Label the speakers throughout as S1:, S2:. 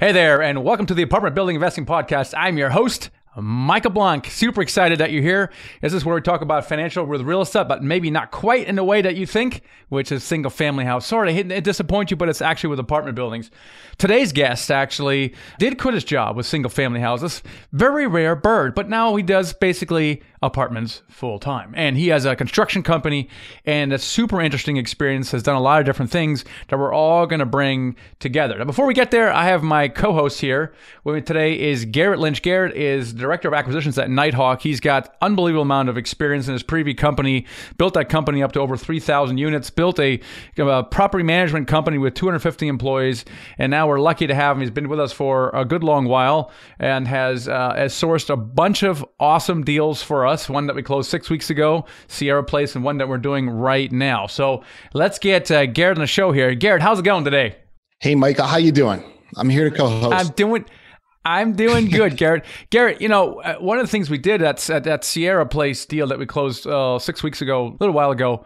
S1: Hey there, and welcome to the Apartment Building Investing Podcast. I'm your host, Michael Blank. Super excited that you're here. This is where we talk about financial with real estate, but maybe not quite in the way that you think, which is single family house. Sorry to disappoint you, but it's actually with apartment buildings. Today's guest actually did quit his job with single family houses. Very rare bird, but now he does basically apartments full time. And he has a construction company and a super interesting experience, has done a lot of different things that we're all going to bring together. Now, before we get there, I have my co host here with me today is Garrett Lynch. Garrett is director of acquisitions at Nighthawk. He's got unbelievable amount of experience in his previous company, built that company up to over 3,000 units, built a, a property management company with 250 employees, and now we're lucky to have him. He's been with us for a good long while and has, uh, has sourced a bunch of awesome deals for us. One that we closed six weeks ago, Sierra Place, and one that we're doing right now. So let's get uh, Garrett on the show here. Garrett, how's it going today?
S2: Hey, Michael, how you doing? I'm here to co-host.
S1: I'm doing. I'm doing good, Garrett. Garrett, you know, uh, one of the things we did at, at that Sierra Place deal that we closed uh, six weeks ago, a little while ago,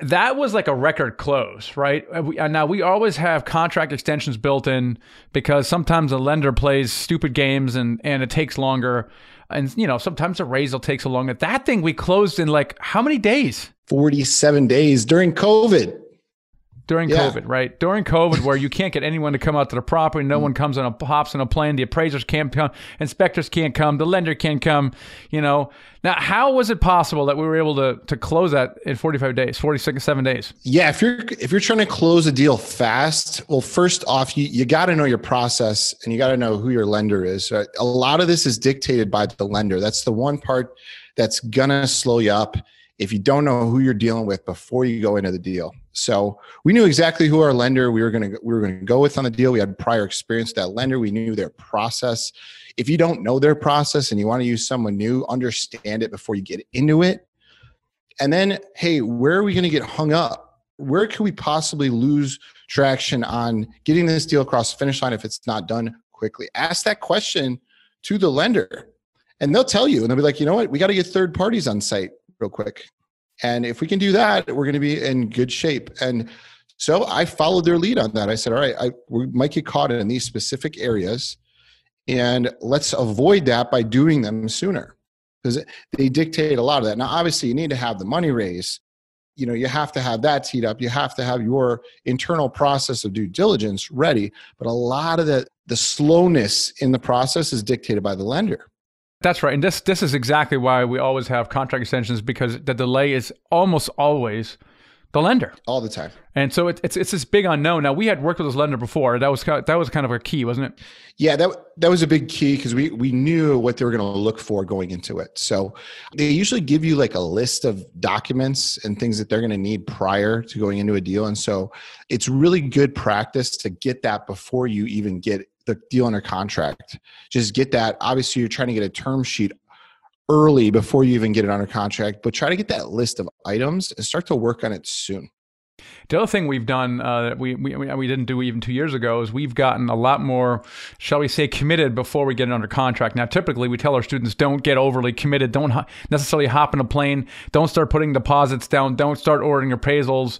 S1: that was like a record close, right? Uh, now we always have contract extensions built in because sometimes a lender plays stupid games and and it takes longer, and you know sometimes a raise will take so long. That That thing we closed in like how many days?
S2: Forty seven days during COVID
S1: during yeah. COVID, right? During COVID, where you can't get anyone to come out to the property, no one comes on a hops on a plane, the appraisers can't come, inspectors can't come, the lender can't come. You know, now how was it possible that we were able to to close that in forty five days, forty six seven days?
S2: Yeah, if you're if you're trying to close a deal fast, well, first off, you you got to know your process and you got to know who your lender is. Right? A lot of this is dictated by the lender. That's the one part that's gonna slow you up if you don't know who you're dealing with before you go into the deal. So we knew exactly who our lender we were going to we were going to go with on the deal. We had prior experience that lender. We knew their process. If you don't know their process and you want to use someone new, understand it before you get into it. And then, hey, where are we going to get hung up? Where could we possibly lose traction on getting this deal across the finish line if it's not done quickly? Ask that question to the lender, and they'll tell you. And they'll be like, you know what? We got to get third parties on site real quick. And if we can do that, we're going to be in good shape. And so I followed their lead on that. I said, all right, I, we might get caught in these specific areas, and let's avoid that by doing them sooner because they dictate a lot of that. Now, obviously, you need to have the money raised. You know, you have to have that teed up. You have to have your internal process of due diligence ready. But a lot of the the slowness in the process is dictated by the lender.
S1: That's right. And this this is exactly why we always have contract extensions because the delay is almost always the lender
S2: all the time.
S1: And so it, it's it's this big unknown. Now we had worked with this lender before. That was kind of, that was kind of a key, wasn't it?
S2: Yeah, that that was a big key because we we knew what they were going to look for going into it. So they usually give you like a list of documents and things that they're going to need prior to going into a deal. And so it's really good practice to get that before you even get the deal under contract. Just get that. Obviously, you're trying to get a term sheet early before you even get it under contract, but try to get that list of items and start to work on it soon.
S1: The other thing we've done uh, that we, we we didn't do even two years ago is we've gotten a lot more, shall we say, committed before we get it under contract. Now, typically we tell our students don't get overly committed, don't necessarily hop in a plane, don't start putting deposits down, don't start ordering appraisals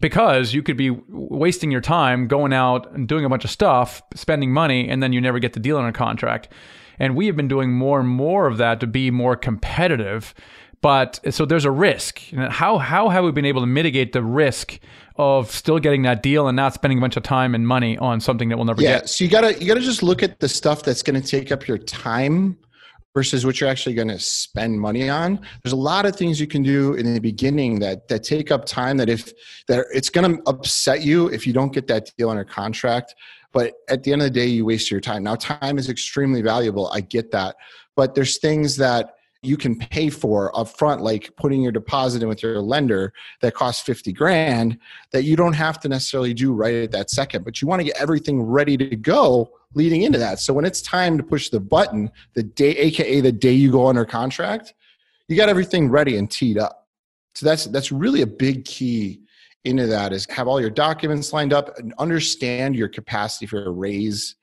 S1: because you could be wasting your time going out and doing a bunch of stuff, spending money, and then you never get the deal on a contract. And we have been doing more and more of that to be more competitive. But so there's a risk. How how have we been able to mitigate the risk of still getting that deal and not spending a bunch of time and money on something that we'll never
S2: yeah,
S1: get? Yeah.
S2: So you gotta you gotta just look at the stuff that's going to take up your time versus what you're actually going to spend money on. There's a lot of things you can do in the beginning that that take up time that if that it's going to upset you if you don't get that deal under contract but at the end of the day you waste your time. Now time is extremely valuable. I get that. But there's things that you can pay for upfront, like putting your deposit in with your lender that costs 50 grand that you don't have to necessarily do right at that second, but you want to get everything ready to go leading into that. So when it's time to push the button, the day, AKA the day you go under contract, you got everything ready and teed up. So that's, that's really a big key into that is have all your documents lined up and understand your capacity for a raise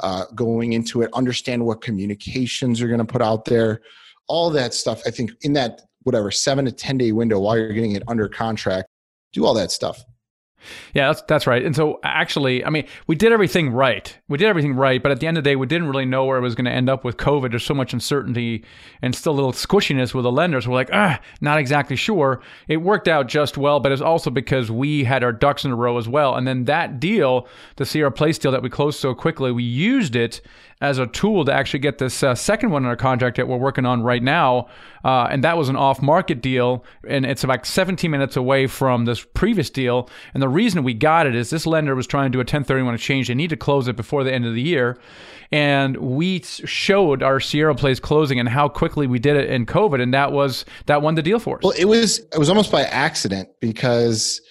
S2: uh, going into it, understand what communications you're going to put out there all that stuff. I think in that whatever seven to ten day window while you're getting it under contract, do all that stuff.
S1: Yeah, that's that's right. And so actually, I mean, we did everything right. We did everything right, but at the end of the day, we didn't really know where it was going to end up with COVID. There's so much uncertainty and still a little squishiness with the lenders. We're like, ah, not exactly sure. It worked out just well, but it's also because we had our ducks in a row as well. And then that deal, the Sierra Place deal that we closed so quickly, we used it as a tool to actually get this uh, second one under contract that we're working on right now. Uh, and that was an off market deal. And it's about 17 minutes away from this previous deal. And the reason we got it is this lender was trying to do a 1031 exchange. They need to close it before the end of the year. And we showed our Sierra Place closing and how quickly we did it in COVID. And that was, that won the deal for us.
S2: Well, it was, it was almost by accident because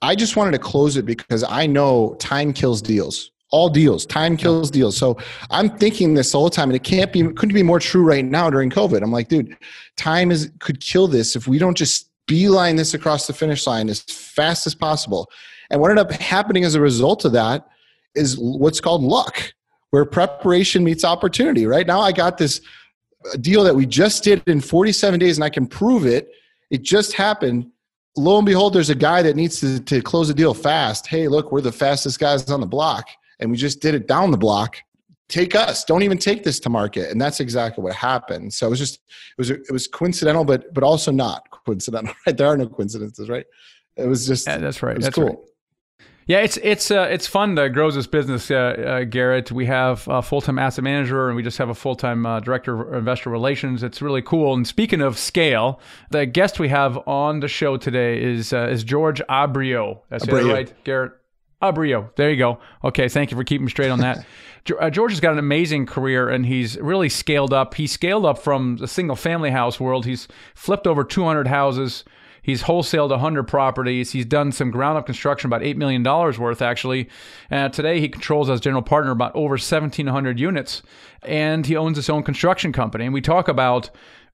S2: I just wanted to close it because I know time kills deals all deals time kills deals. So i'm thinking this all the time and it can't be couldn't be more true right now during covid. I'm like dude time is could kill this if we don't just beeline this across the finish line as fast as possible. And what ended up happening as a result of that is what's called luck where preparation meets opportunity. Right now i got this deal that we just did in 47 days and i can prove it. It just happened. Lo and behold there's a guy that needs to, to close a deal fast. Hey look we're the fastest guys on the block and we just did it down the block take us don't even take this to market and that's exactly what happened so it was just it was it was coincidental but but also not coincidental right there are no coincidences right it was just
S1: yeah, that's right
S2: that's
S1: cool right. Yeah, it's it's uh, it's fun to grow this business, uh, uh, Garrett. We have a full time asset manager, and we just have a full time uh, director of investor relations. It's really cool. And speaking of scale, the guest we have on the show today is uh, is George Abrio. That's Abreu. right, Garrett. Abreu. There you go. Okay, thank you for keeping me straight on that. uh, George has got an amazing career, and he's really scaled up. He scaled up from the single family house world. He's flipped over 200 houses. He's wholesaled 100 properties. He's done some ground up construction, about $8 million worth, actually. Uh, today, he controls as general partner about over 1,700 units, and he owns his own construction company. And we talk about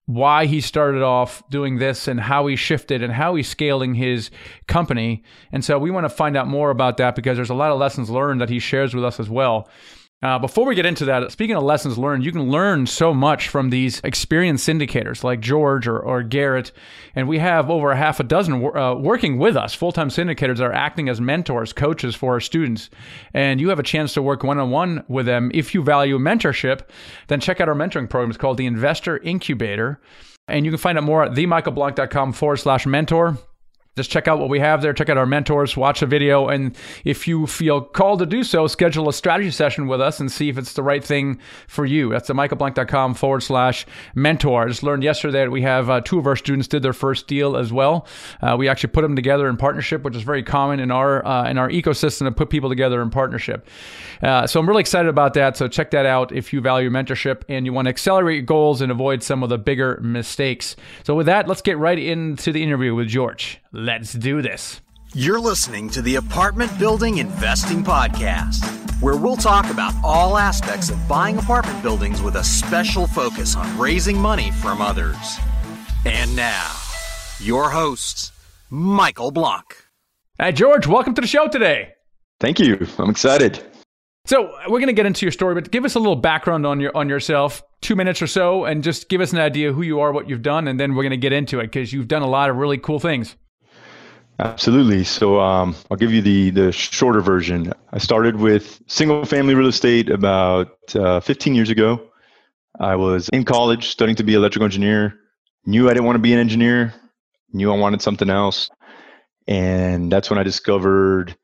S1: why he started off doing this and how he shifted and how he's scaling his company. And so we want to find out more about that because there's a lot of lessons learned that he shares with us as well. Uh, before we get into that, speaking of lessons learned, you can learn so much from these experienced syndicators like George or, or Garrett. And we have over a half a dozen uh, working with us, full time syndicators are acting as mentors, coaches for our students. And you have a chance to work one on one with them. If you value mentorship, then check out our mentoring program. It's called the Investor Incubator. And you can find out more at themichaelblank.com forward slash mentor just check out what we have there. Check out our mentors, watch a video, and if you feel called to do so, schedule a strategy session with us and see if it's the right thing for you. That's at michaelblank.com forward slash mentor. I just learned yesterday that we have uh, two of our students did their first deal as well. Uh, we actually put them together in partnership, which is very common in our uh, in our ecosystem to put people together in partnership. Uh, so I'm really excited about that. So check that out if you value mentorship and you want to accelerate your goals and avoid some of the bigger mistakes. So with that, let's get right into the interview with George. Let's do this.
S3: You're listening to the Apartment Building Investing Podcast, where we'll talk about all aspects of buying apartment buildings with a special focus on raising money from others. And now, your host, Michael Blank.
S1: Hey, George, welcome to the show today.
S4: Thank you. I'm excited.
S1: So we're going to get into your story, but give us a little background on your on yourself, two minutes or so, and just give us an idea who you are, what you've done, and then we're going to get into it because you've done a lot of really cool things.
S4: Absolutely. So um, I'll give you the the shorter version. I started with single family real estate about uh, 15 years ago. I was in college studying to be an electrical engineer. Knew I didn't want to be an engineer. Knew I wanted something else, and that's when I discovered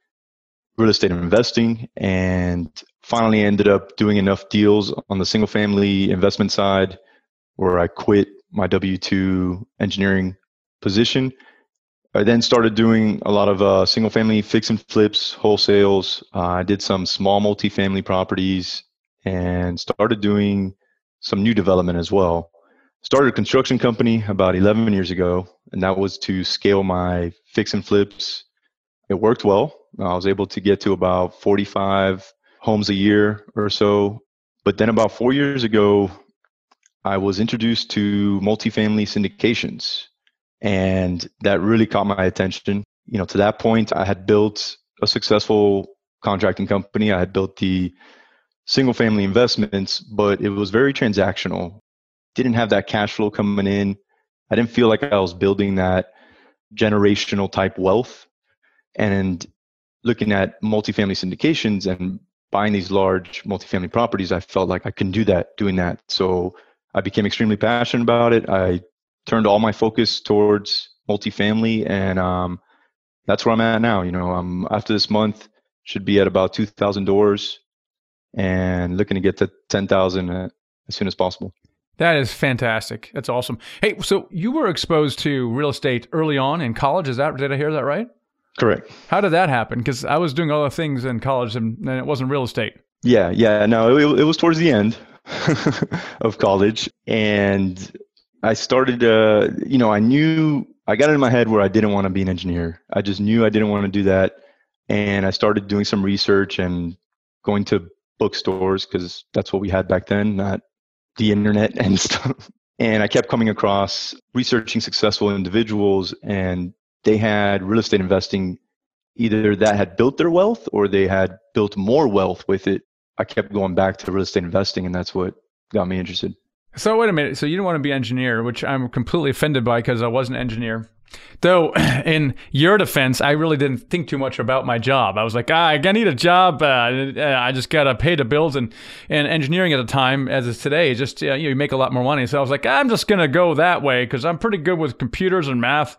S4: real estate investing, and finally ended up doing enough deals on the single family investment side where I quit my W two engineering position I then started doing a lot of uh, single family fix and flips, wholesales. Uh, I did some small multifamily properties and started doing some new development as well. Started a construction company about 11 years ago, and that was to scale my fix and flips. It worked well. I was able to get to about 45 homes a year or so. But then about four years ago, I was introduced to multifamily syndications and that really caught my attention. You know, to that point, I had built a successful contracting company. I had built the single family investments, but it was very transactional. Didn't have that cash flow coming in. I didn't feel like I was building that generational type wealth. And looking at multifamily syndications and buying these large multifamily properties, I felt like I couldn't do that doing that. So I became extremely passionate about it. I turned all my focus towards multifamily, and um, that's where I'm at now. You know, um, after this month, should be at about 2,000 doors, and looking to get to 10,000 uh, as soon as possible.
S1: That is fantastic. That's awesome. Hey, so you were exposed to real estate early on in college. Is that did I hear that right?
S4: Correct.
S1: How did that happen? Because I was doing other things in college, and, and it wasn't real estate.
S4: Yeah, yeah. No, it, it was towards the end of college, and I started. Uh, you know, I knew I got in my head where I didn't want to be an engineer. I just knew I didn't want to do that, and I started doing some research and going to bookstores because that's what we had back then, not the internet and stuff. And I kept coming across researching successful individuals, and they had real estate investing either that had built their wealth or they had built more wealth with it. I kept going back to real estate investing, and that's what got me interested.
S1: So wait a minute. So you didn't want to be engineer, which I'm completely offended by because I was an engineer. Though, in your defense, I really didn't think too much about my job. I was like, ah, I need a job. Uh, I just gotta pay the bills, and and engineering at the time, as is today, just you, know, you make a lot more money. So I was like, I'm just gonna go that way because I'm pretty good with computers and math.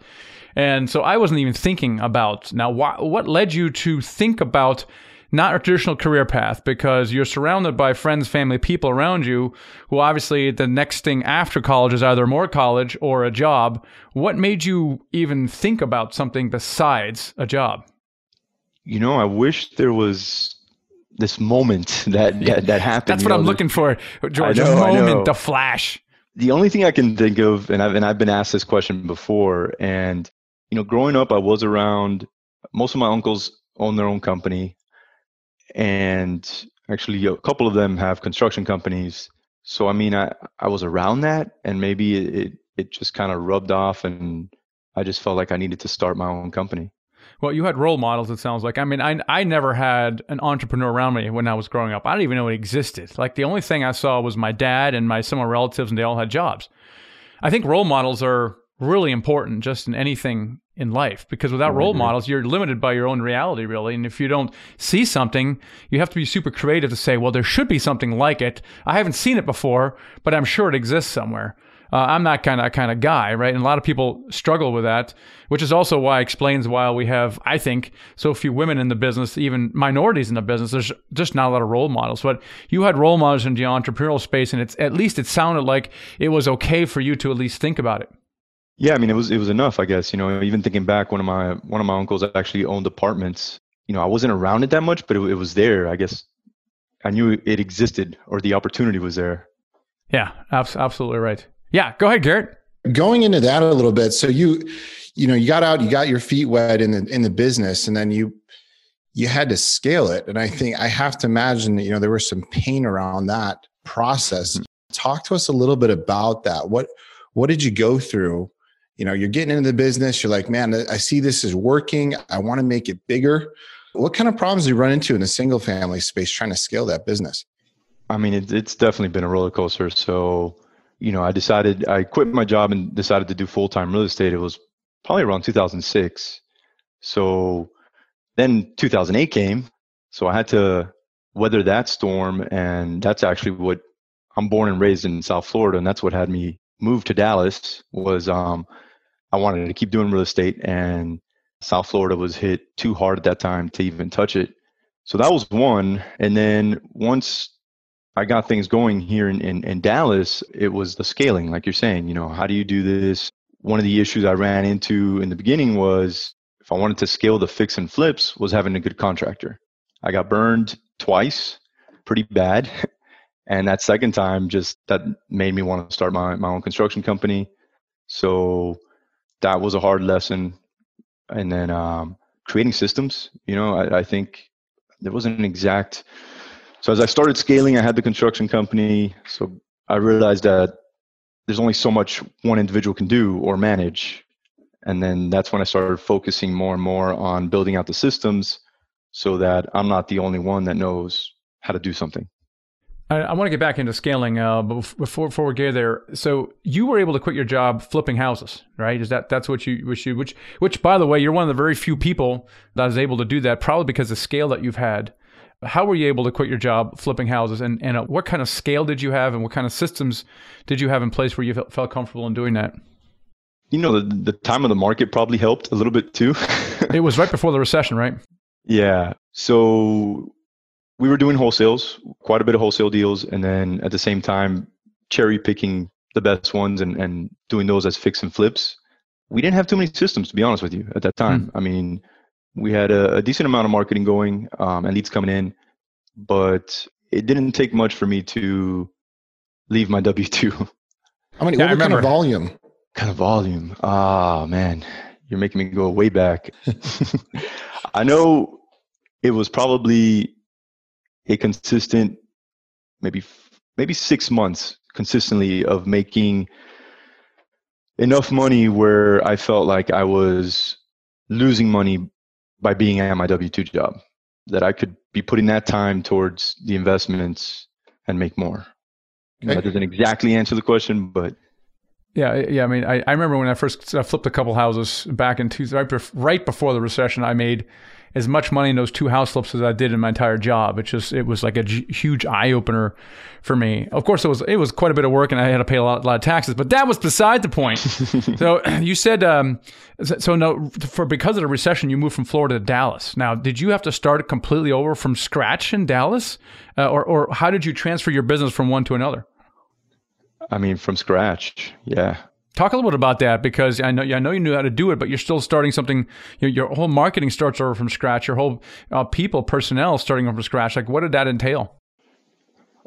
S1: And so I wasn't even thinking about now. Wh- what led you to think about not a traditional career path because you're surrounded by friends, family, people around you who obviously the next thing after college is either more college or a job. What made you even think about something besides a job?
S4: You know, I wish there was this moment that that, that happened.
S1: That's what
S4: know,
S1: I'm
S4: the,
S1: looking for, George.
S4: know,
S1: moment, the flash.
S4: The only thing I can think of, and I've and I've been asked this question before, and you know, growing up, I was around. Most of my uncles own their own company and actually a couple of them have construction companies. So I mean, I I was around that, and maybe it it just kind of rubbed off, and I just felt like I needed to start my own company.
S1: Well, you had role models. It sounds like. I mean, I I never had an entrepreneur around me when I was growing up. I didn't even know it existed. Like the only thing I saw was my dad and my some relatives, and they all had jobs. I think role models are really important just in anything in life because without role models you're limited by your own reality really. And if you don't see something you have to be super creative to say well there should be something like it. I haven't seen it before but i'm sure it exists somewhere. Uh, i'm not kind of kind of guy right? And a lot of people struggle with that which is also why explains why we have i think so few women in the business even minorities in the business. There's just not a lot of role models. But you had role models in the entrepreneurial space and it's at least it sounded like it was okay for you to at least think about it
S4: yeah, I mean, it was it was enough, I guess. You know, even thinking back, one of my one of my uncles actually owned apartments. You know, I wasn't around it that much, but it, it was there. I guess I knew it existed, or the opportunity was there.
S1: Yeah, absolutely right. Yeah, go ahead, Garrett.
S2: Going into that a little bit, so you, you know, you got out, you got your feet wet in the in the business, and then you you had to scale it. And I think I have to imagine that you know there was some pain around that process. Mm-hmm. Talk to us a little bit about that. What what did you go through you know you're getting into the business you're like man i see this is working i want to make it bigger. What kind of problems do you run into in the single family space trying to scale that business?
S4: I mean it, it's definitely been a roller coaster. So you know i decided i quit my job and decided to do full-time real estate. It was probably around 2006 so then 2008 came. So i had to weather that storm and that's actually what i'm born and raised in south florida and that's what had me move to dallas was um, I wanted to keep doing real estate, and South Florida was hit too hard at that time to even touch it. So that was one. And then once I got things going here in, in, in Dallas, it was the scaling, like you're saying. You know, how do you do this? One of the issues I ran into in the beginning was if I wanted to scale the fix and flips, was having a good contractor. I got burned twice, pretty bad. And that second time, just that made me want to start my, my own construction company. So that was a hard lesson. And then um, creating systems, you know, I, I think there wasn't an exact. So as I started scaling, I had the construction company. So I realized that there's only so much one individual can do or manage. And then that's when I started focusing more and more on building out the systems so that I'm not the only one that knows how to do something.
S1: I, I want to get back into scaling, uh, but before before we get there, so you were able to quit your job flipping houses, right? Is that that's what you which you which which by the way, you're one of the very few people that is able to do that, probably because of the scale that you've had. How were you able to quit your job flipping houses, and and uh, what kind of scale did you have, and what kind of systems did you have in place where you felt, felt comfortable in doing that?
S4: You know, the, the time of the market probably helped a little bit too.
S1: it was right before the recession, right?
S4: Yeah. So we were doing wholesales, quite a bit of wholesale deals, and then at the same time cherry picking the best ones and, and doing those as fix and flips. We didn't have too many systems, to be honest with you, at that time. Mm. I mean, we had a, a, decent amount of marketing going um, and leads coming in, but it didn't take much for me to leave my W two.
S2: How many? Yeah, what kind of volume?
S4: Kind of volume. Ah, oh, man, you're making me go way back. I know it was probably a consistent maybe maybe six months consistently of making enough money where I felt like I was losing money by being at my W two job. That I could be putting that time towards the investments and make more. Okay. That doesn't exactly answer the question, but
S1: yeah, yeah. I mean, I, I remember when I first I flipped a couple houses back in two right, right before the recession. I made as much money in those two house flips as I did in my entire job. It just it was like a g- huge eye opener for me. Of course, it was it was quite a bit of work, and I had to pay a lot, a lot of taxes. But that was beside the point. so you said um, so no for because of the recession, you moved from Florida to Dallas. Now, did you have to start completely over from scratch in Dallas, uh, or or how did you transfer your business from one to another?
S4: I mean, from scratch. Yeah.
S1: Talk a little bit about that because I know I know you knew how to do it, but you're still starting something. Your, your whole marketing starts over from scratch. Your whole uh, people, personnel, starting over from scratch. Like, what did that entail?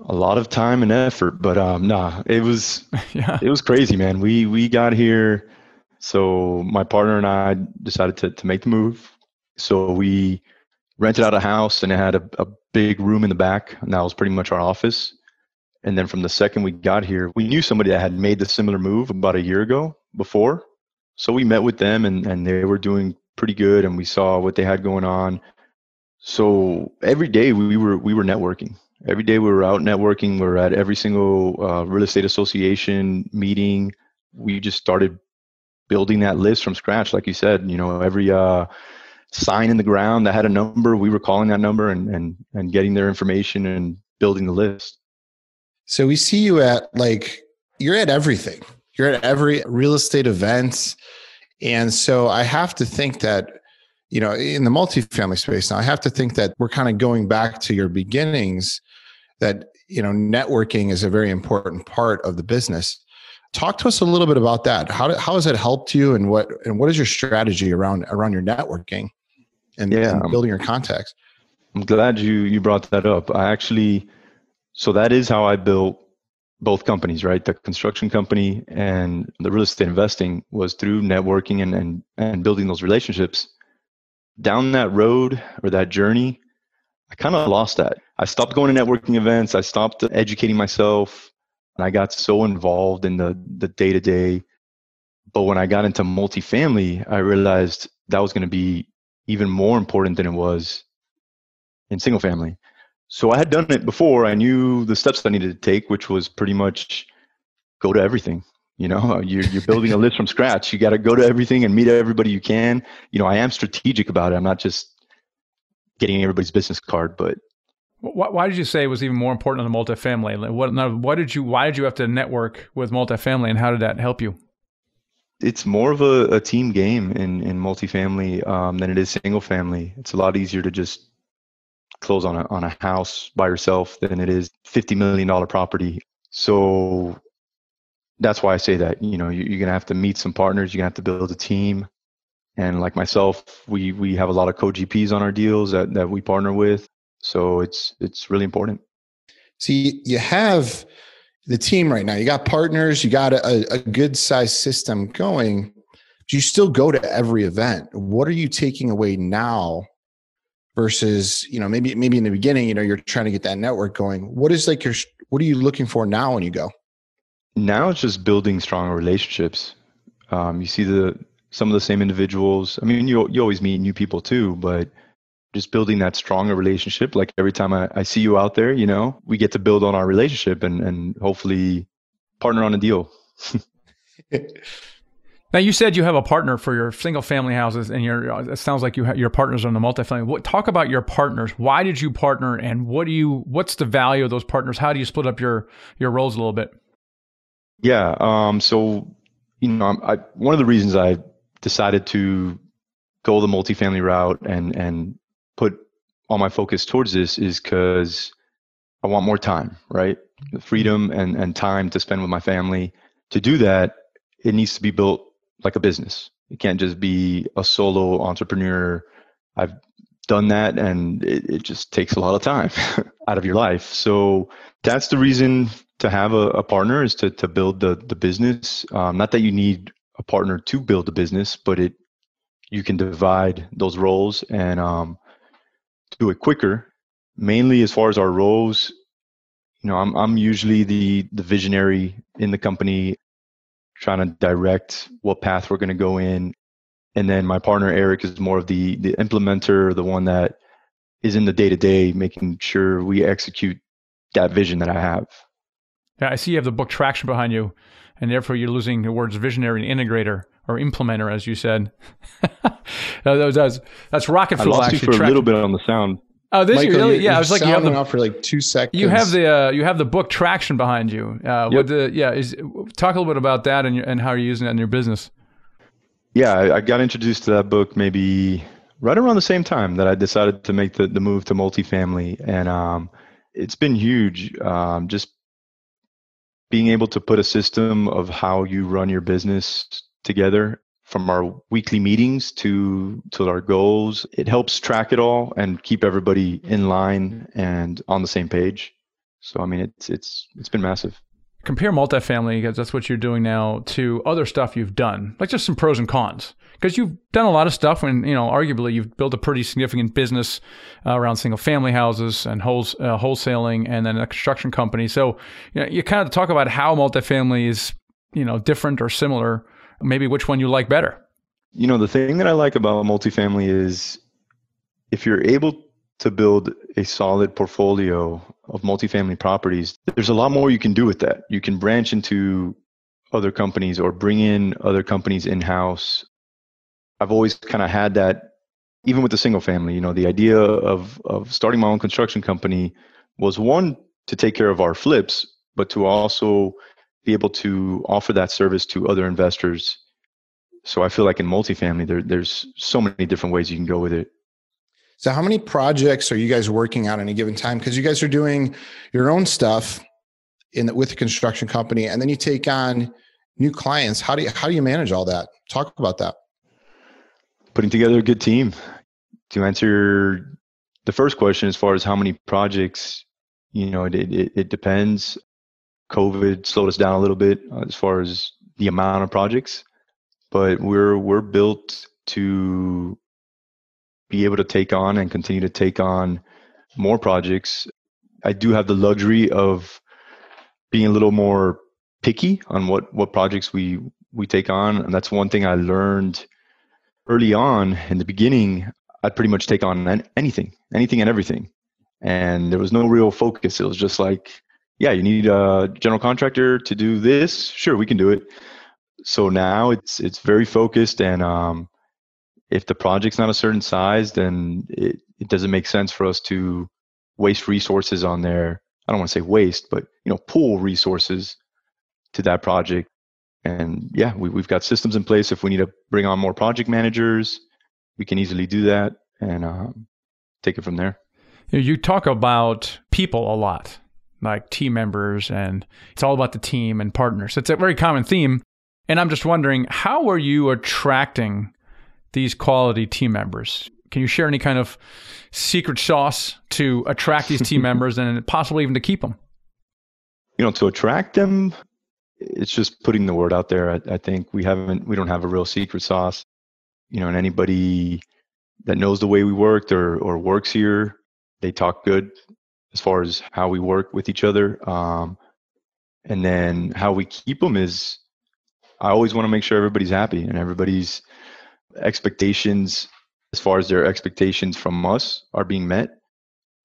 S4: A lot of time and effort, but um, nah, it was yeah. it was crazy, man. We we got here, so my partner and I decided to to make the move. So we rented out a house and it had a, a big room in the back, and that was pretty much our office. And then from the second we got here, we knew somebody that had made the similar move about a year ago before. So we met with them and, and they were doing pretty good and we saw what they had going on. So every day we were we were networking. Every day we were out networking. We were at every single uh, real estate association meeting. We just started building that list from scratch, like you said. You know, every uh, sign in the ground that had a number, we were calling that number and and and getting their information and building the list.
S2: So we see you at like you're at everything. You're at every real estate event. And so I have to think that, you know, in the multifamily space now, I have to think that we're kind of going back to your beginnings that, you know, networking is a very important part of the business. Talk to us a little bit about that. How, how has it helped you and what and what is your strategy around around your networking and, yeah, and building your contacts?
S4: I'm glad you you brought that up. I actually so that is how I built both companies, right? The construction company and the real estate investing was through networking and, and, and building those relationships. Down that road or that journey, I kind of lost that. I stopped going to networking events. I stopped educating myself. And I got so involved in the the day to day. But when I got into multifamily, I realized that was going to be even more important than it was in single family. So I had done it before. I knew the steps I needed to take, which was pretty much go to everything. You know, you're, you're building a list from scratch. You got to go to everything and meet everybody you can. You know, I am strategic about it. I'm not just getting everybody's business card, but
S1: why, did you say it was even more important than the multifamily? What, what did you, why did you have to network with multifamily and how did that help you?
S4: It's more of a, a team game in, in multifamily um, than it is single family. It's a lot easier to just close on a on a house by yourself than it is fifty million dollar property. So that's why I say that you know you're gonna have to meet some partners. You're gonna have to build a team. And like myself, we we have a lot of co-GPs on our deals that that we partner with. So it's it's really important.
S2: See, you have the team right now. You got partners. You got a, a good size system going. Do you still go to every event. What are you taking away now versus you know maybe maybe in the beginning you know you're trying to get that network going what is like your what are you looking for now when you go
S4: now it's just building stronger relationships um, you see the some of the same individuals i mean you, you always meet new people too but just building that stronger relationship. Like every time I, I see you out there, you know, we get to build on our relationship and, and hopefully partner on a deal.
S1: now you said you have a partner for your single family houses and your it sounds like you ha- your partners on the multifamily. What talk about your partners? Why did you partner and what do you what's the value of those partners? How do you split up your your roles a little bit?
S4: Yeah, um so you know, I, one of the reasons I decided to go the multifamily route and and put all my focus towards this is because I want more time, right? The freedom and, and time to spend with my family. To do that, it needs to be built like a business. It can't just be a solo entrepreneur. I've done that and it, it just takes a lot of time out of your life. So that's the reason to have a, a partner is to, to build the, the business. Um, not that you need a partner to build the business, but it you can divide those roles and um, do it quicker. Mainly as far as our roles, you know, I'm I'm usually the the visionary in the company, trying to direct what path we're going to go in, and then my partner Eric is more of the the implementer, the one that is in the day to day, making sure we execute that vision that I have.
S1: Yeah, I see you have the book Traction behind you, and therefore you're losing the words visionary and integrator or implementer, as you said. that that's, that's rocket fuel.
S4: I lost
S1: actually,
S4: you for a little bit on the sound.
S1: Oh, this
S2: Michael,
S1: really? Yeah, I was like, you have the
S2: off for like two seconds.
S1: You have the uh, you have the book Traction behind you. Uh, yep. the yeah, is talk a little bit about that and your, and how you're using it in your business.
S4: Yeah, I, I got introduced to that book maybe right around the same time that I decided to make the the move to multifamily, and um, it's been huge. Um, just being able to put a system of how you run your business together from our weekly meetings to to our goals. It helps track it all and keep everybody in line and on the same page. So i mean it's it's it's been massive.
S1: Compare multifamily because that's what you're doing now to other stuff you've done like just some pros and cons. Because you've done a lot of stuff and you know arguably you've built a pretty significant business uh, around single family houses and wholes, uh, wholesaling and then a construction company. So you, know, you kind of talk about how multifamily is you know different or similar maybe which one you like better
S4: you know the thing that i like about multifamily is if you're able to build a solid portfolio of multifamily properties there's a lot more you can do with that you can branch into other companies or bring in other companies in house I've always kind of had that, even with the single family. You know, the idea of of starting my own construction company was one to take care of our flips, but to also be able to offer that service to other investors. So I feel like in multifamily, there, there's so many different ways you can go with it.
S2: So how many projects are you guys working on any given time? Because you guys are doing your own stuff in the, with the construction company, and then you take on new clients. How do you how do you manage all that? Talk about that
S4: putting together a good team. To answer the first question, as far as how many projects, you know, it, it, it depends. COVID slowed us down a little bit uh, as far as the amount of projects, but we're we're built to be able to take on and continue to take on more projects. I do have the luxury of being a little more picky on what what projects we we take on, and that's one thing I learned early on in the beginning, I'd pretty much take on anything, anything and everything. And there was no real focus. It was just like, yeah, you need a general contractor to do this. Sure, we can do it. So now it's it's very focused, and um, if the project's not a certain size, then it, it doesn't make sense for us to waste resources on there. I don't want to say waste, but you know, pool resources to that project and yeah, we, we've got systems in place. If we need to bring on more project managers, we can easily do that and um, take it from there.
S1: You talk about people a lot, like team members, and it's all about the team and partners. It's a very common theme. And I'm just wondering, how are you attracting these quality team members? Can you share any kind of secret sauce to attract these team members and possibly even to keep them?
S4: You know, to attract them, it's just putting the word out there. I, I, think we haven't, we don't have a real secret sauce, you know, and anybody that knows the way we worked or, or works here, they talk good as far as how we work with each other. Um, and then how we keep them is I always want to make sure everybody's happy and everybody's expectations as far as their expectations from us are being met,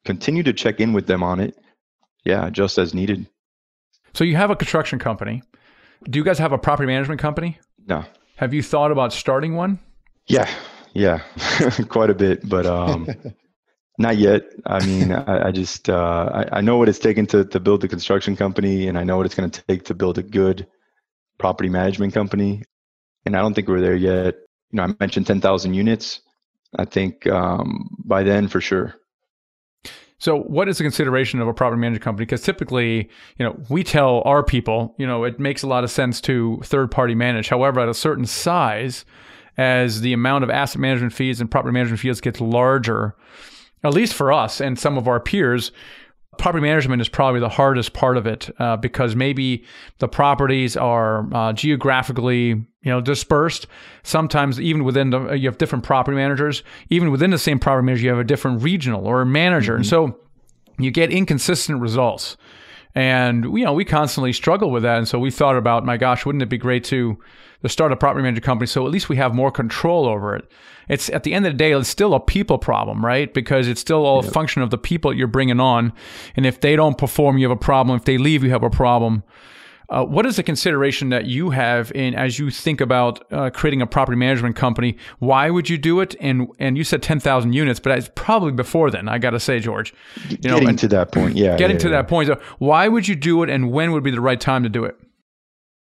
S4: continue to check in with them on it. Yeah, just as needed.
S1: So you have a construction company. Do you guys have a property management company?
S4: No.
S1: Have you thought about starting one?
S4: Yeah, yeah, quite a bit, but um, not yet. I mean, I, I just uh, I, I, know what it's taken to to build the construction company, and I know what it's going to take to build a good property management company, and I don't think we're there yet. You know, I mentioned ten thousand units. I think um, by then, for sure.
S1: So, what is the consideration of a property management company? Because typically, you know, we tell our people, you know, it makes a lot of sense to third party manage. However, at a certain size, as the amount of asset management fees and property management fees gets larger, at least for us and some of our peers, property management is probably the hardest part of it uh, because maybe the properties are uh, geographically you know dispersed. Sometimes even within the you have different property managers. Even within the same property manager you have a different regional or manager. Mm-hmm. and so you get inconsistent results and you know we constantly struggle with that and so we thought about my gosh wouldn't it be great to to start a property management company so at least we have more control over it it's at the end of the day, it's still a people problem, right? Because it's still all yep. a function of the people you're bringing on. And if they don't perform, you have a problem. If they leave, you have a problem. Uh, what is the consideration that you have in as you think about uh, creating a property management company? Why would you do it? And and you said ten thousand units, but it's probably before then. I got to say, George,
S4: you know, getting to that point, yeah,
S1: getting
S4: yeah,
S1: to
S4: yeah.
S1: that point. So why would you do it, and when would be the right time to do it?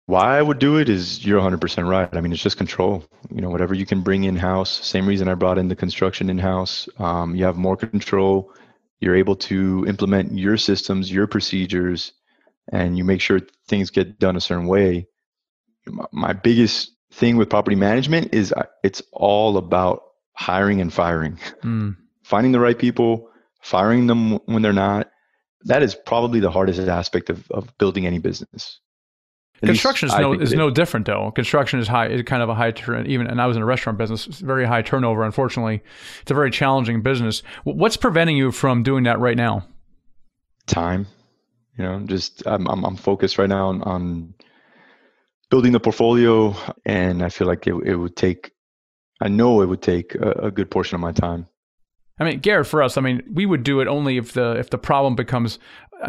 S4: Why I would do it is you're 100% right. I mean, it's just control. You know, whatever you can bring in house. Same reason I brought in the construction in house. Um, you have more control. You're able to implement your systems, your procedures, and you make sure things get done a certain way. My biggest thing with property management is it's all about hiring and firing, mm. finding the right people, firing them when they're not. That is probably the hardest aspect of, of building any business.
S1: Construction is no is no different though. Construction is high, is kind of a high turn. Even and I was in a restaurant business, very high turnover. Unfortunately, it's a very challenging business. What's preventing you from doing that right now?
S4: Time. You know, just I'm I'm, I'm focused right now on, on, building the portfolio, and I feel like it it would take. I know it would take a, a good portion of my time.
S1: I mean, Garrett, for us, I mean, we would do it only if the if the problem becomes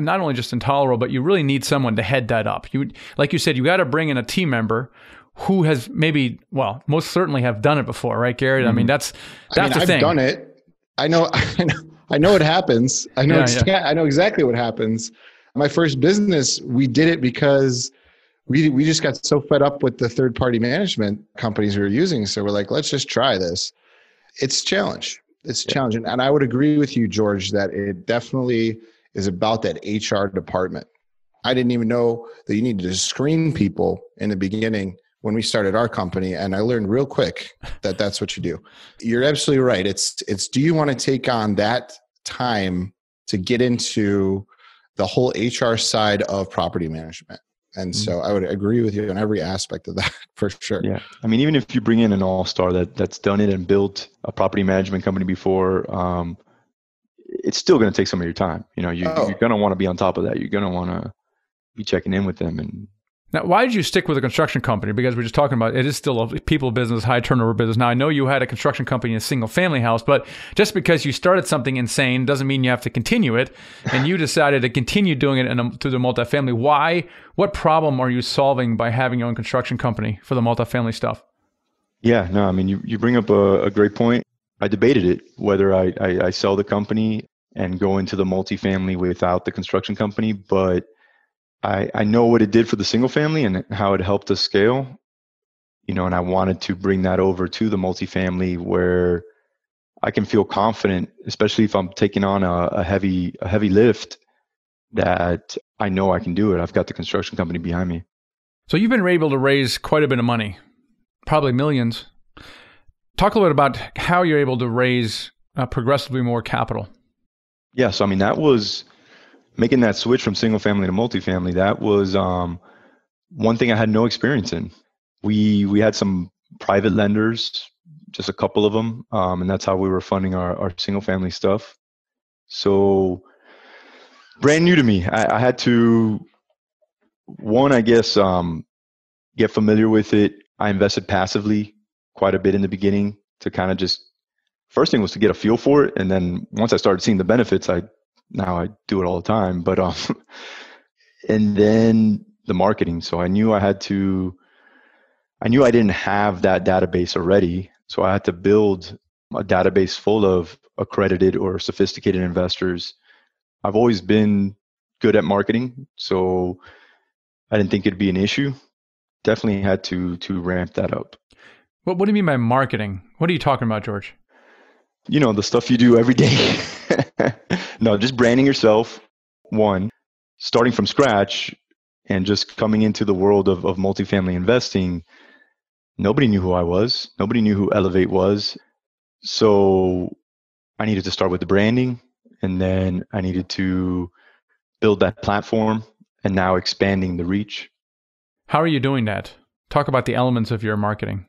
S1: not only just intolerable, but you really need someone to head that up. You, like you said, you got to bring in a team member who has maybe, well, most certainly have done it before, right, Gary? Mm-hmm. I mean, that's that's I mean,
S2: the
S1: I've
S2: thing. done it. I know, I know, I know it happens. I know, yeah, yeah. I know exactly what happens. My first business, we did it because we we just got so fed up with the third party management companies we were using. So we're like, let's just try this. It's challenge. It's yeah. challenging, and I would agree with you, George, that it definitely is about that HR department. I didn't even know that you needed to screen people in the beginning when we started our company and I learned real quick that that's what you do. You're absolutely right. It's it's do you want to take on that time to get into the whole HR side of property management? And mm-hmm. so I would agree with you on every aspect of that for sure.
S4: Yeah. I mean, even if you bring in an all-star that that's done it and built a property management company before, um, it's still going to take some of your time. You know, you, oh. you're going to want to be on top of that. You're going to want to be checking in with them. And
S1: now, why did you stick with a construction company? Because we're just talking about it is still a people business, high turnover business. Now, I know you had a construction company in a single family house, but just because you started something insane doesn't mean you have to continue it. And you decided to continue doing it in a, through the multifamily. Why? What problem are you solving by having your own construction company for the multifamily stuff?
S4: Yeah, no, I mean, you, you bring up a, a great point. I debated it whether I, I, I sell the company and go into the multifamily without the construction company, but I, I know what it did for the single family and how it helped us scale. You know, and I wanted to bring that over to the multifamily where I can feel confident, especially if I'm taking on a, a heavy a heavy lift, that I know I can do it. I've got the construction company behind me.
S1: So you've been able to raise quite a bit of money, probably millions talk a little bit about how you're able to raise uh, progressively more capital.
S4: Yeah, so I mean that was making that switch from single family to multifamily. That was um, one thing I had no experience in. We we had some private lenders, just a couple of them, um, and that's how we were funding our, our single family stuff. So brand new to me. I, I had to one, I guess, um, get familiar with it. I invested passively quite a bit in the beginning to kind of just first thing was to get a feel for it, and then once I started seeing the benefits, I now I do it all the time. But um, and then the marketing. So I knew I had to. I knew I didn't have that database already, so I had to build a database full of accredited or sophisticated investors. I've always been good at marketing, so I didn't think it'd be an issue. Definitely had to to ramp that up.
S1: What What do you mean by marketing? What are you talking about, George?
S4: You know the stuff you do every day. no, just branding yourself. One, starting from scratch, and just coming into the world of of multifamily investing. Nobody knew who I was. Nobody knew who Elevate was. So I needed to start with the branding, and then I needed to build that platform, and now expanding the reach.
S1: How are you doing that? Talk about the elements of your marketing.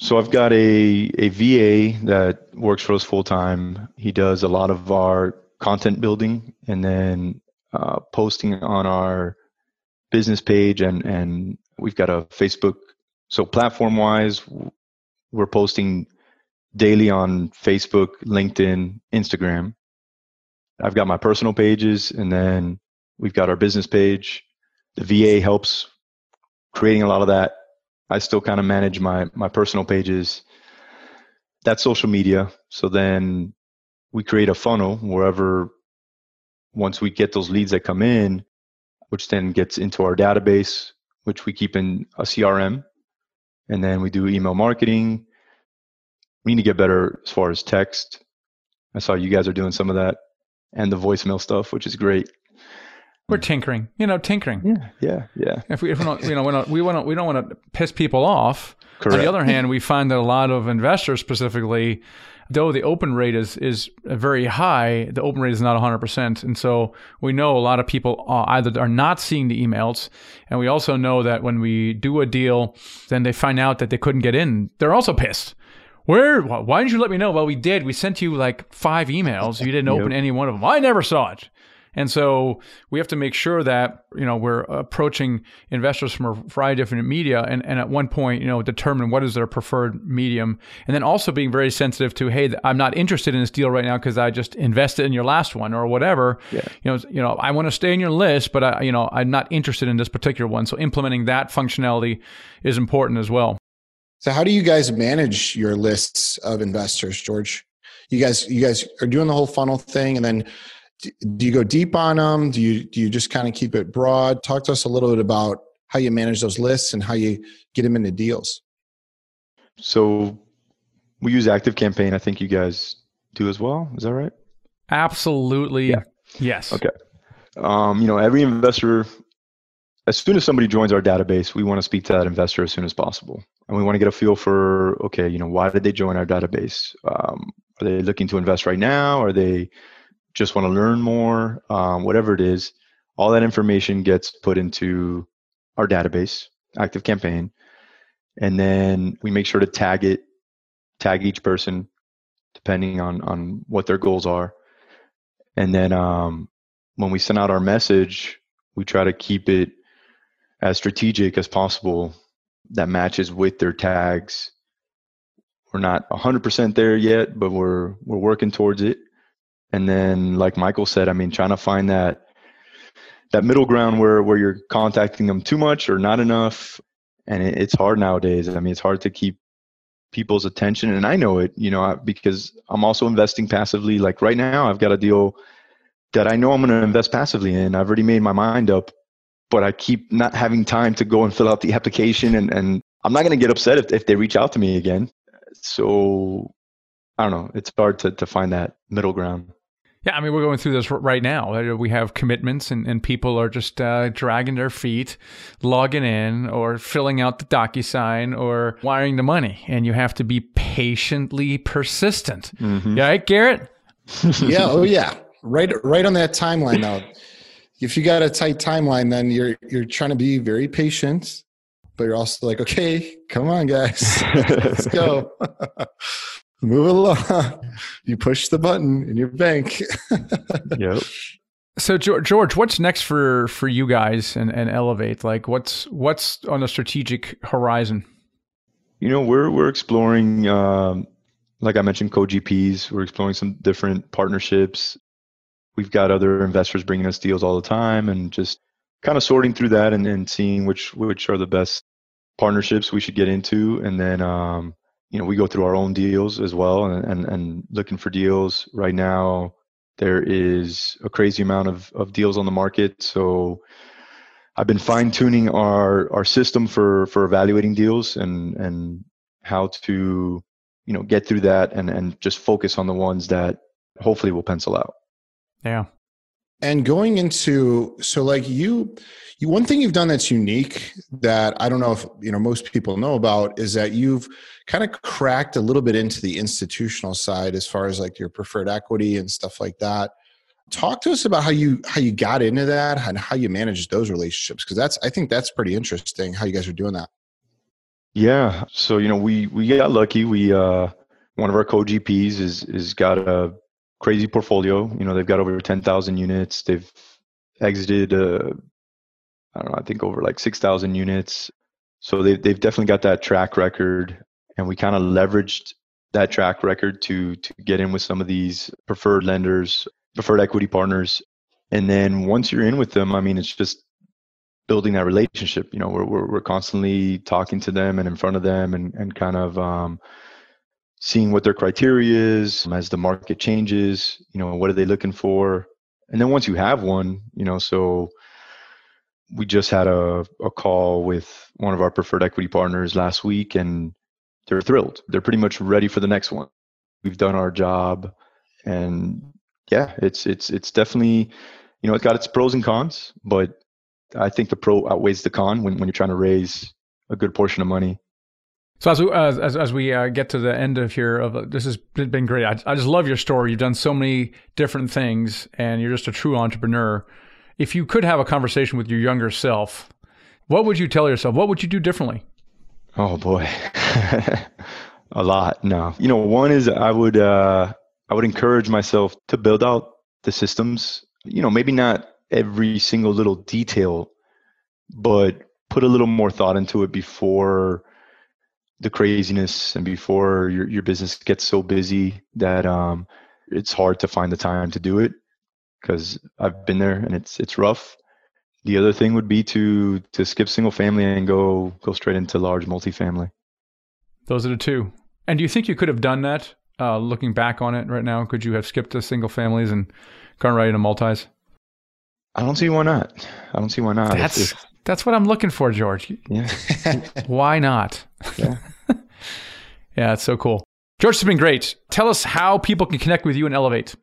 S4: So I've got a, a VA that works for us full time. He does a lot of our content building and then uh, posting on our business page and and we've got a Facebook. So platform wise, we're posting daily on Facebook, LinkedIn, Instagram. I've got my personal pages and then we've got our business page. The VA helps creating a lot of that. I still kind of manage my my personal pages. That's social media. So then we create a funnel wherever once we get those leads that come in, which then gets into our database, which we keep in a CRM. And then we do email marketing. We need to get better as far as text. I saw you guys are doing some of that and the voicemail stuff, which is great.
S1: We're tinkering, you know, tinkering.
S4: Yeah, yeah, yeah.
S1: If we, if we don't, you know, we don't, we want to, we don't want to piss people off.
S4: Correct.
S1: On the other hand, we find that a lot of investors, specifically, though the open rate is is very high, the open rate is not 100 percent, and so we know a lot of people either are not seeing the emails, and we also know that when we do a deal, then they find out that they couldn't get in. They're also pissed. Where? Why didn't you let me know? Well, we did. We sent you like five emails. You didn't open yep. any one of them. I never saw it. And so we have to make sure that, you know, we're approaching investors from a variety of different media and, and at one point, you know, determine what is their preferred medium. And then also being very sensitive to, hey, I'm not interested in this deal right now because I just invested in your last one or whatever. Yeah. You know, you know, I want to stay in your list, but I, you know, I'm not interested in this particular one. So implementing that functionality is important as well.
S2: So how do you guys manage your lists of investors, George? You guys, you guys are doing the whole funnel thing, and then do you go deep on them? Do you do you just kind of keep it broad? Talk to us a little bit about how you manage those lists and how you get them into deals.
S4: So we use Active Campaign. I think you guys do as well. Is that right?
S1: Absolutely.
S4: Yeah.
S1: Yes.
S4: Okay. Um, you know, every investor, as soon as somebody joins our database, we want to speak to that investor as soon as possible, and we want to get a feel for okay, you know, why did they join our database? Um, are they looking to invest right now? Are they just want to learn more, um, whatever it is, all that information gets put into our database, Active Campaign, and then we make sure to tag it, tag each person, depending on on what their goals are, and then um, when we send out our message, we try to keep it as strategic as possible that matches with their tags. We're not 100% there yet, but we're we're working towards it. And then, like Michael said, I mean, trying to find that that middle ground where where you're contacting them too much or not enough, and it, it's hard nowadays. I mean, it's hard to keep people's attention, and I know it, you know, because I'm also investing passively. Like right now, I've got a deal that I know I'm going to invest passively in. I've already made my mind up, but I keep not having time to go and fill out the application, and and I'm not going to get upset if if they reach out to me again. So I don't know. It's hard to to find that middle ground.
S1: Yeah, I mean, we're going through this right now. We have commitments, and, and people are just uh, dragging their feet, logging in, or filling out the DocuSign, or wiring the money. And you have to be patiently persistent. Mm-hmm. Yeah, right, Garrett?
S2: yeah, oh, yeah. Right, right on that timeline now. If you got a tight timeline, then you're you're trying to be very patient, but you're also like, okay, come on, guys, let's go move along. You push the button in your bank.
S4: yep.
S1: So George, what's next for for you guys and, and Elevate? Like, what's what's on the strategic horizon?
S4: You know, we're we're exploring um, like I mentioned, co-GPs. We're exploring some different partnerships. We've got other investors bringing us deals all the time, and just kind of sorting through that and, and seeing which which are the best partnerships we should get into, and then um, you know we go through our own deals as well, and, and and looking for deals right now. There is a crazy amount of, of deals on the market, so I've been fine tuning our our system for for evaluating deals and and how to you know get through that and and just focus on the ones that hopefully will pencil out.
S1: Yeah.
S2: And going into so like you you one thing you've done that's unique that I don't know if you know most people know about is that you've kind of cracked a little bit into the institutional side as far as like your preferred equity and stuff like that. Talk to us about how you how you got into that and how you managed those relationships because that's i think that's pretty interesting how you guys are doing that.
S4: Yeah so you know we we got lucky. We uh one of our co-gps is is got a crazy portfolio you know they've got over 10,000 units they've exited uh i don't know i think over like 6,000 units so they they've definitely got that track record and we kind of leveraged that track record to to get in with some of these preferred lenders preferred equity partners. And then once you're in with them, I mean, it's just building that relationship. You know, we're, we're, we're constantly talking to them and in front of them and, and kind of um, seeing what their criteria is um, as the market changes. You know, what are they looking for? And then once you have one, you know, so we just had a, a call with one of our preferred equity partners last week and they're thrilled. They're pretty much ready for the next one. We've done our job and yeah, it's it's it's definitely, you know, it's got its pros and cons, but I think the pro outweighs the con when, when you're trying to raise a good portion of money.
S1: So as we, uh, as, as we uh, get to the end of here, of uh, this has been great. I, I just love your story. You've done so many different things, and you're just a true entrepreneur. If you could have a conversation with your younger self, what would you tell yourself? What would you do differently?
S4: Oh boy, a lot. No, you know, one is I would uh, I would encourage myself to build out the systems. You know, maybe not every single little detail, but put a little more thought into it before the craziness and before your your business gets so busy that um, it's hard to find the time to do it. Because I've been there and it's it's rough. The other thing would be to to skip single family and go go straight into large multifamily.
S1: Those are the two. And do you think you could have done that uh, looking back on it right now, could you have skipped the single families and gone right into multis?
S4: I don't see why not. I don't see why not.
S1: That's if, if, that's what I'm looking for, George.
S4: Yeah.
S1: why not? Yeah. yeah, it's so cool. George, it's been great. Tell us how people can connect with you and Elevate.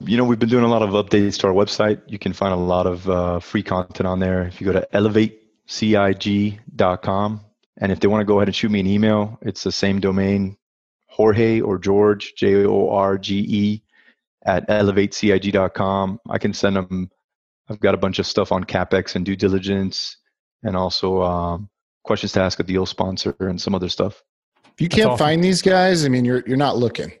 S4: You know, we've been doing a lot of updates to our website. You can find a lot of uh, free content on there. If you go to elevatecig.com, and if they want to go ahead and shoot me an email, it's the same domain, Jorge or George, J O R G E, at elevatecig.com. I can send them. I've got a bunch of stuff on capex and due diligence, and also um, questions to ask a deal sponsor and some other stuff.
S2: If you can't awesome. find these guys, I mean, you're you're not looking.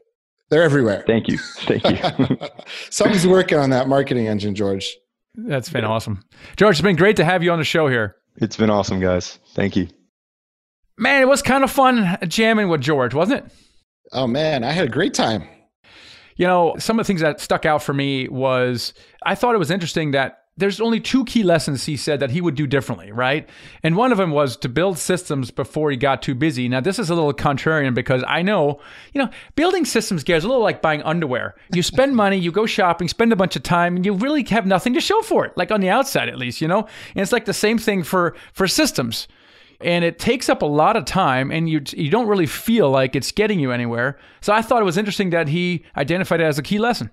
S2: They're everywhere.
S4: Thank you. Thank you.
S2: Something's working on that marketing engine, George.
S1: That's been awesome. George, it's been great to have you on the show here.
S4: It's been awesome, guys. Thank you.
S1: Man, it was kind of fun jamming with George, wasn't it?
S2: Oh man, I had a great time.
S1: You know, some of the things that stuck out for me was I thought it was interesting that there's only two key lessons he said that he would do differently, right? And one of them was to build systems before he got too busy. Now, this is a little contrarian because I know, you know, building systems gear is a little like buying underwear. You spend money, you go shopping, spend a bunch of time, and you really have nothing to show for it, like on the outside at least, you know? And it's like the same thing for for systems and it takes up a lot of time and you you don't really feel like it's getting you anywhere. So I thought it was interesting that he identified it as a key lesson.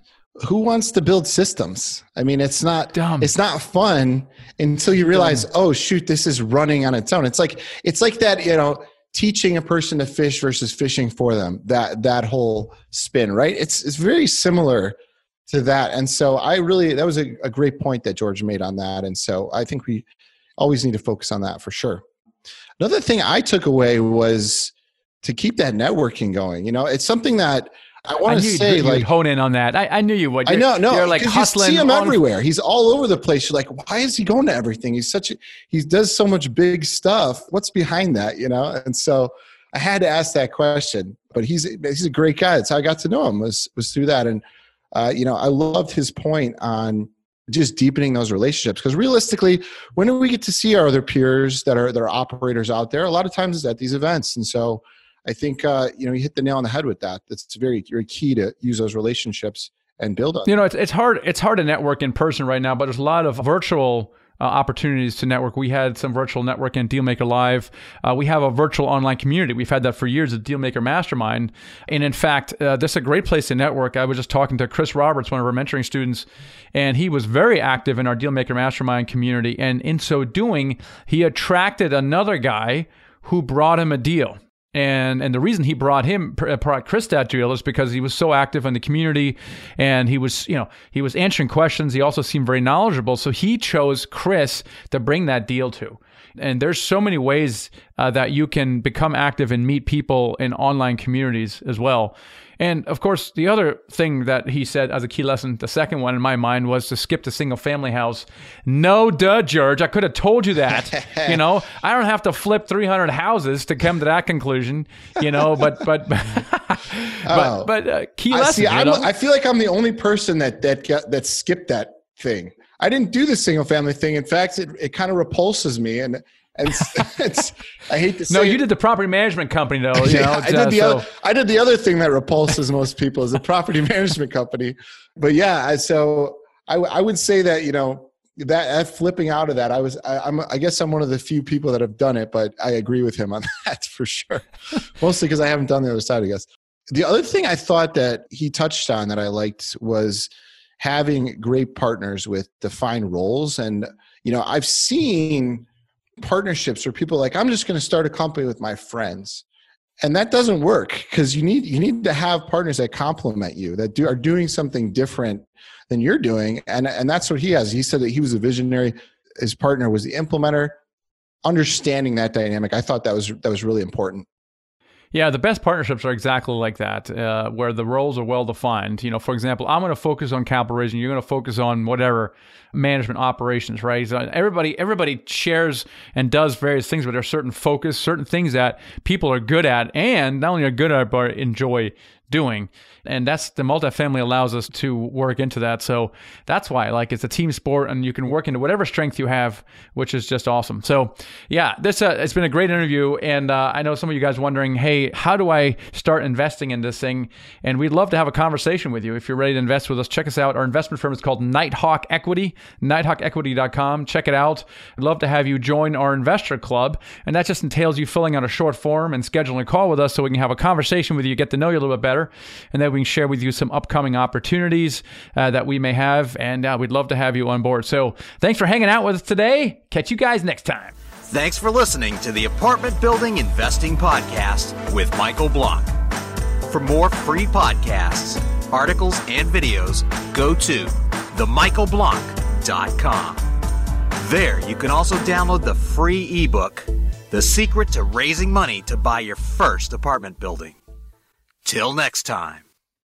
S2: Who wants to build systems? I mean, it's not Dumb. it's not fun until you realize, Dumb. oh shoot, this is running on its own. It's like it's like that, you know, teaching a person to fish versus fishing for them. That that whole spin, right? It's it's very similar to that. And so I really that was a, a great point that George made on that. And so I think we always need to focus on that for sure. Another thing I took away was to keep that networking going. You know, it's something that I want to say,
S1: you'd,
S2: like,
S1: hone in on that. I, I knew you would.
S2: You're, I know, no, you're like hustling. You see him everywhere. He's all over the place. You're like, why is he going to everything? He's such a, he does so much big stuff. What's behind that? You know, and so I had to ask that question. but he's he's a great guy. That's how I got to know him was was through that. And uh, you know, I loved his point on just deepening those relationships. Because realistically when do we get to see our other peers that are that are operators out there? A lot of times it's at these events. And so i think uh, you know you hit the nail on the head with that. That's very very key to use those relationships and build on
S1: you know it's, it's hard it's hard to network in person right now but there's a lot of virtual uh, opportunities to network. We had some virtual network in Dealmaker Live. Uh, we have a virtual online community. We've had that for years, the Dealmaker Mastermind. And in fact, uh, this is a great place to network. I was just talking to Chris Roberts, one of our mentoring students, and he was very active in our Dealmaker Mastermind community. And in so doing, he attracted another guy who brought him a deal. And and the reason he brought him uh, brought Chris that deal is because he was so active in the community, and he was you know he was answering questions. He also seemed very knowledgeable, so he chose Chris to bring that deal to. And there's so many ways uh, that you can become active and meet people in online communities as well. And of course, the other thing that he said as a key lesson, the second one in my mind was to skip the single family house. No, duh, George. I could have told you that. you know, I don't have to flip 300 houses to come to that conclusion. You know, but but but oh. but uh, key lesson. See,
S2: you know? I feel like I'm the only person that that that skipped that thing. I didn't do the single family thing. In fact, it, it kind of repulses me. And and I hate to say.
S1: No, you did the property management company though. You yeah, know,
S2: I did uh, the so. other. I did the other thing that repulses most people is the property management company. But yeah, so I, I would say that you know that, that flipping out of that, I was. I, am I guess I'm one of the few people that have done it, but I agree with him on that for sure. Mostly because I haven't done the other side. I guess. The other thing I thought that he touched on that I liked was having great partners with defined roles and you know i've seen partnerships where people like i'm just going to start a company with my friends. And that doesn't work because you need you need to have partners that complement you that do are doing something different than you're doing. And and that's what he has. He said that he was a visionary. His partner was the implementer. Understanding that dynamic i thought that was that was really important
S1: yeah, the best partnerships are exactly like that, uh, where the roles are well defined. You know, for example, I'm going to focus on capital raising. You're going to focus on whatever management operations, right? So everybody, everybody shares and does various things, but there's certain focus, certain things that people are good at, and not only are good at, but enjoy doing. And that's the multifamily allows us to work into that. So that's why, like, it's a team sport and you can work into whatever strength you have, which is just awesome. So, yeah, this uh, it's been a great interview. And uh, I know some of you guys wondering, hey, how do I start investing in this thing? And we'd love to have a conversation with you. If you're ready to invest with us, check us out. Our investment firm is called Nighthawk Equity, nighthawkequity.com. Check it out. I'd love to have you join our investor club. And that just entails you filling out a short form and scheduling a call with us so we can have a conversation with you, get to know you a little bit better. And then we can share with you some upcoming opportunities uh, that we may have. And uh, we'd love to have you on board. So thanks for hanging out with us today. Catch you guys next time.
S3: Thanks for listening to the Apartment Building Investing Podcast with Michael Blank. For more free podcasts, articles, and videos, go to themichaelblank.com. There, you can also download the free ebook, The Secret to Raising Money to Buy Your First Apartment Building. Till next time.